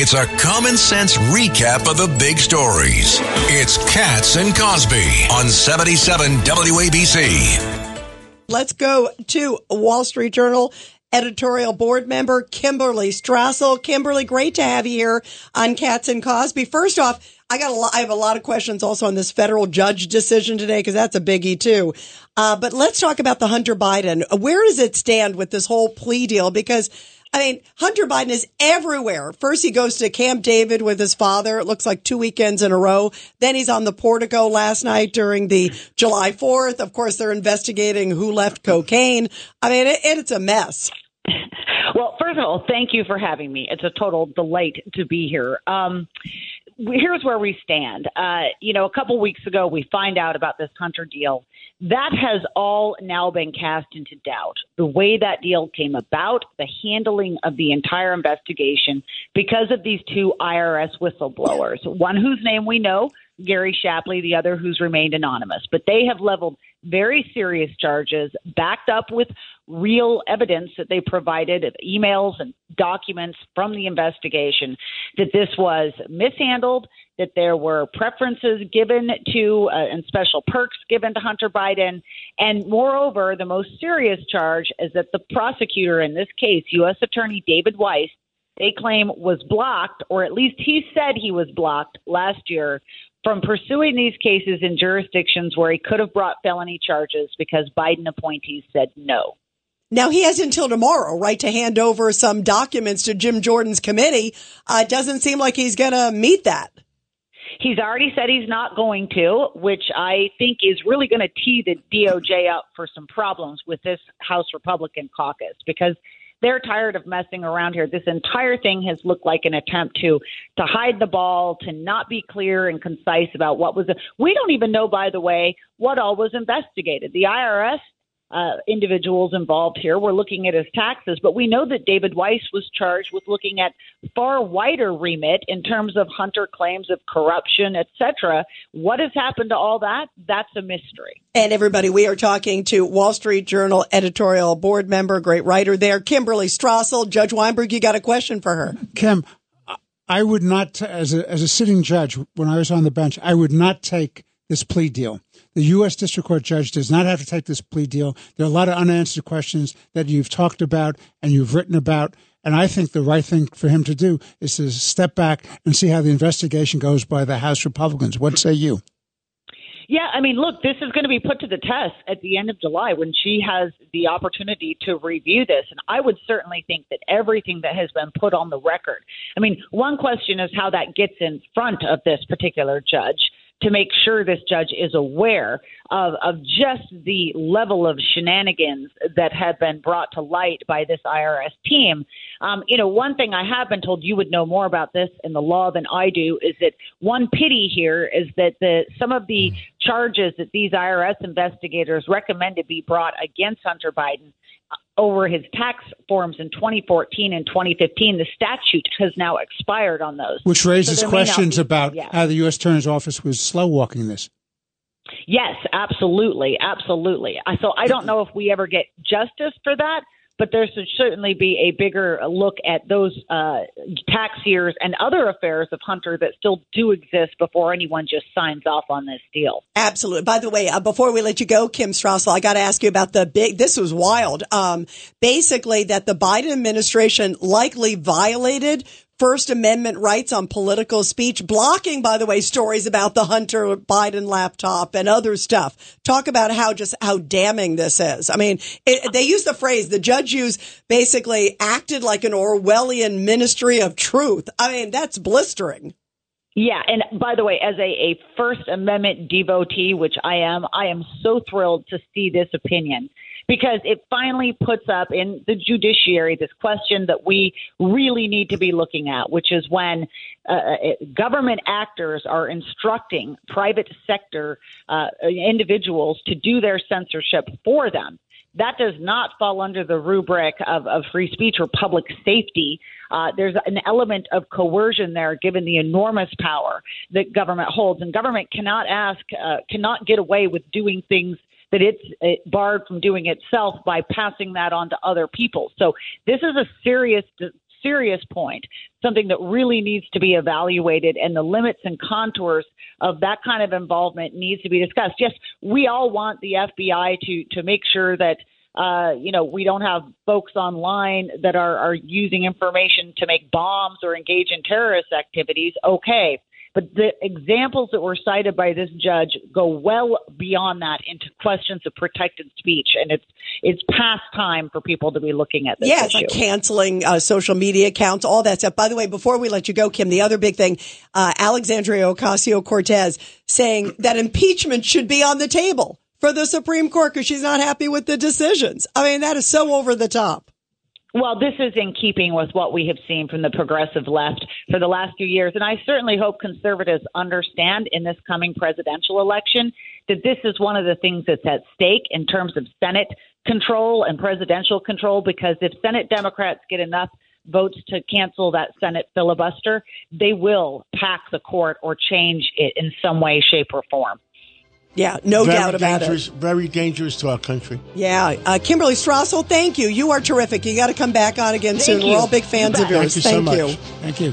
It's a common sense recap of the big stories. It's Cats and Cosby on 77 WABC. Let's go to Wall Street Journal editorial board member Kimberly Strassel. Kimberly, great to have you here on Cats and Cosby. First off, I got a lot, I have a lot of questions also on this federal judge decision today because that's a biggie too. Uh, but let's talk about the Hunter Biden. Where does it stand with this whole plea deal? Because I mean, Hunter Biden is everywhere. First, he goes to Camp David with his father. It looks like two weekends in a row. Then he's on the portico last night during the July 4th. Of course, they're investigating who left cocaine. I mean, it, it's a mess. Well, first of all, thank you for having me. It's a total delight to be here. Um, here's where we stand. Uh, you know, a couple weeks ago, we find out about this Hunter deal that has all now been cast into doubt. The way that deal came about, the handling of the entire investigation because of these two IRS whistleblowers, one whose name we know, Gary Shapley, the other who's remained anonymous. But they have leveled very serious charges backed up with real evidence that they provided emails and documents from the investigation that this was mishandled that there were preferences given to uh, and special perks given to Hunter Biden. And moreover, the most serious charge is that the prosecutor in this case, U.S. Attorney David Weiss, they claim was blocked, or at least he said he was blocked last year from pursuing these cases in jurisdictions where he could have brought felony charges because Biden appointees said no. Now he has until tomorrow, right, to hand over some documents to Jim Jordan's committee. Uh, it doesn't seem like he's going to meet that. He's already said he's not going to, which I think is really going to tee the DOJ up for some problems with this House Republican caucus because they're tired of messing around here. This entire thing has looked like an attempt to to hide the ball, to not be clear and concise about what was. A, we don't even know, by the way, what all was investigated. The IRS uh, individuals involved here. We're looking at his taxes, but we know that David Weiss was charged with looking at far wider remit in terms of Hunter claims of corruption, etc. What has happened to all that? That's a mystery. And everybody, we are talking to Wall Street Journal editorial board member, great writer there, Kimberly Strassel. Judge Weinberg, you got a question for her? Kim, I would not, as a, as a sitting judge, when I was on the bench, I would not take this plea deal. The U.S. District Court judge does not have to take this plea deal. There are a lot of unanswered questions that you've talked about and you've written about. And I think the right thing for him to do is to step back and see how the investigation goes by the House Republicans. What say you? Yeah, I mean, look, this is going to be put to the test at the end of July when she has the opportunity to review this. And I would certainly think that everything that has been put on the record. I mean, one question is how that gets in front of this particular judge to make sure this judge is aware of, of just the level of shenanigans that have been brought to light by this IRS team. Um, you know, one thing I have been told you would know more about this in the law than I do is that one pity here is that the some of the charges that these IRS investigators recommended be brought against Hunter Biden over his tax forms in 2014 and 2015. The statute has now expired on those. Which raises so questions be, about yeah. how the U.S. Attorney's Office was slow walking this. Yes, absolutely. Absolutely. So I don't know if we ever get justice for that but there should certainly be a bigger look at those uh, tax years and other affairs of Hunter that still do exist before anyone just signs off on this deal. Absolutely. By the way, uh, before we let you go, Kim Strassel, I got to ask you about the big. This was wild. Um, basically, that the Biden administration likely violated First Amendment rights on political speech, blocking, by the way, stories about the Hunter Biden laptop and other stuff. Talk about how just how damning this is. I mean, it, they use the phrase, the judge used basically acted like an Orwellian ministry of truth. I mean, that's blistering. Yeah, and by the way, as a, a First Amendment devotee, which I am, I am so thrilled to see this opinion because it finally puts up in the judiciary this question that we really need to be looking at, which is when uh, uh government actors are instructing private sector uh, individuals to do their censorship for them. That does not fall under the rubric of, of free speech or public safety. Uh, there's an element of coercion there, given the enormous power that government holds, and government cannot ask, uh, cannot get away with doing things that it's it barred from doing itself by passing that on to other people. So this is a serious serious point, something that really needs to be evaluated, and the limits and contours of that kind of involvement needs to be discussed. Yes, we all want the FBI to to make sure that uh, you know, we don't have folks online that are, are using information to make bombs or engage in terrorist activities. Okay. But the examples that were cited by this judge go well beyond that into questions of protected speech, and it's it's past time for people to be looking at this. Yeah, it's like canceling uh, social media accounts, all that stuff. By the way, before we let you go, Kim, the other big thing, uh, Alexandria Ocasio Cortez saying that impeachment should be on the table for the Supreme Court because she's not happy with the decisions. I mean, that is so over the top. Well, this is in keeping with what we have seen from the progressive left for the last few years. And I certainly hope conservatives understand in this coming presidential election that this is one of the things that's at stake in terms of Senate control and presidential control. Because if Senate Democrats get enough votes to cancel that Senate filibuster, they will pack the court or change it in some way, shape, or form. Yeah, no very doubt about dangerous, it. Very dangerous to our country. Yeah. Uh, Kimberly Strassel, thank you. You are terrific. You got to come back on again Thank soon. you. We're all big fans of yours. Thank you so much. you. Thank you.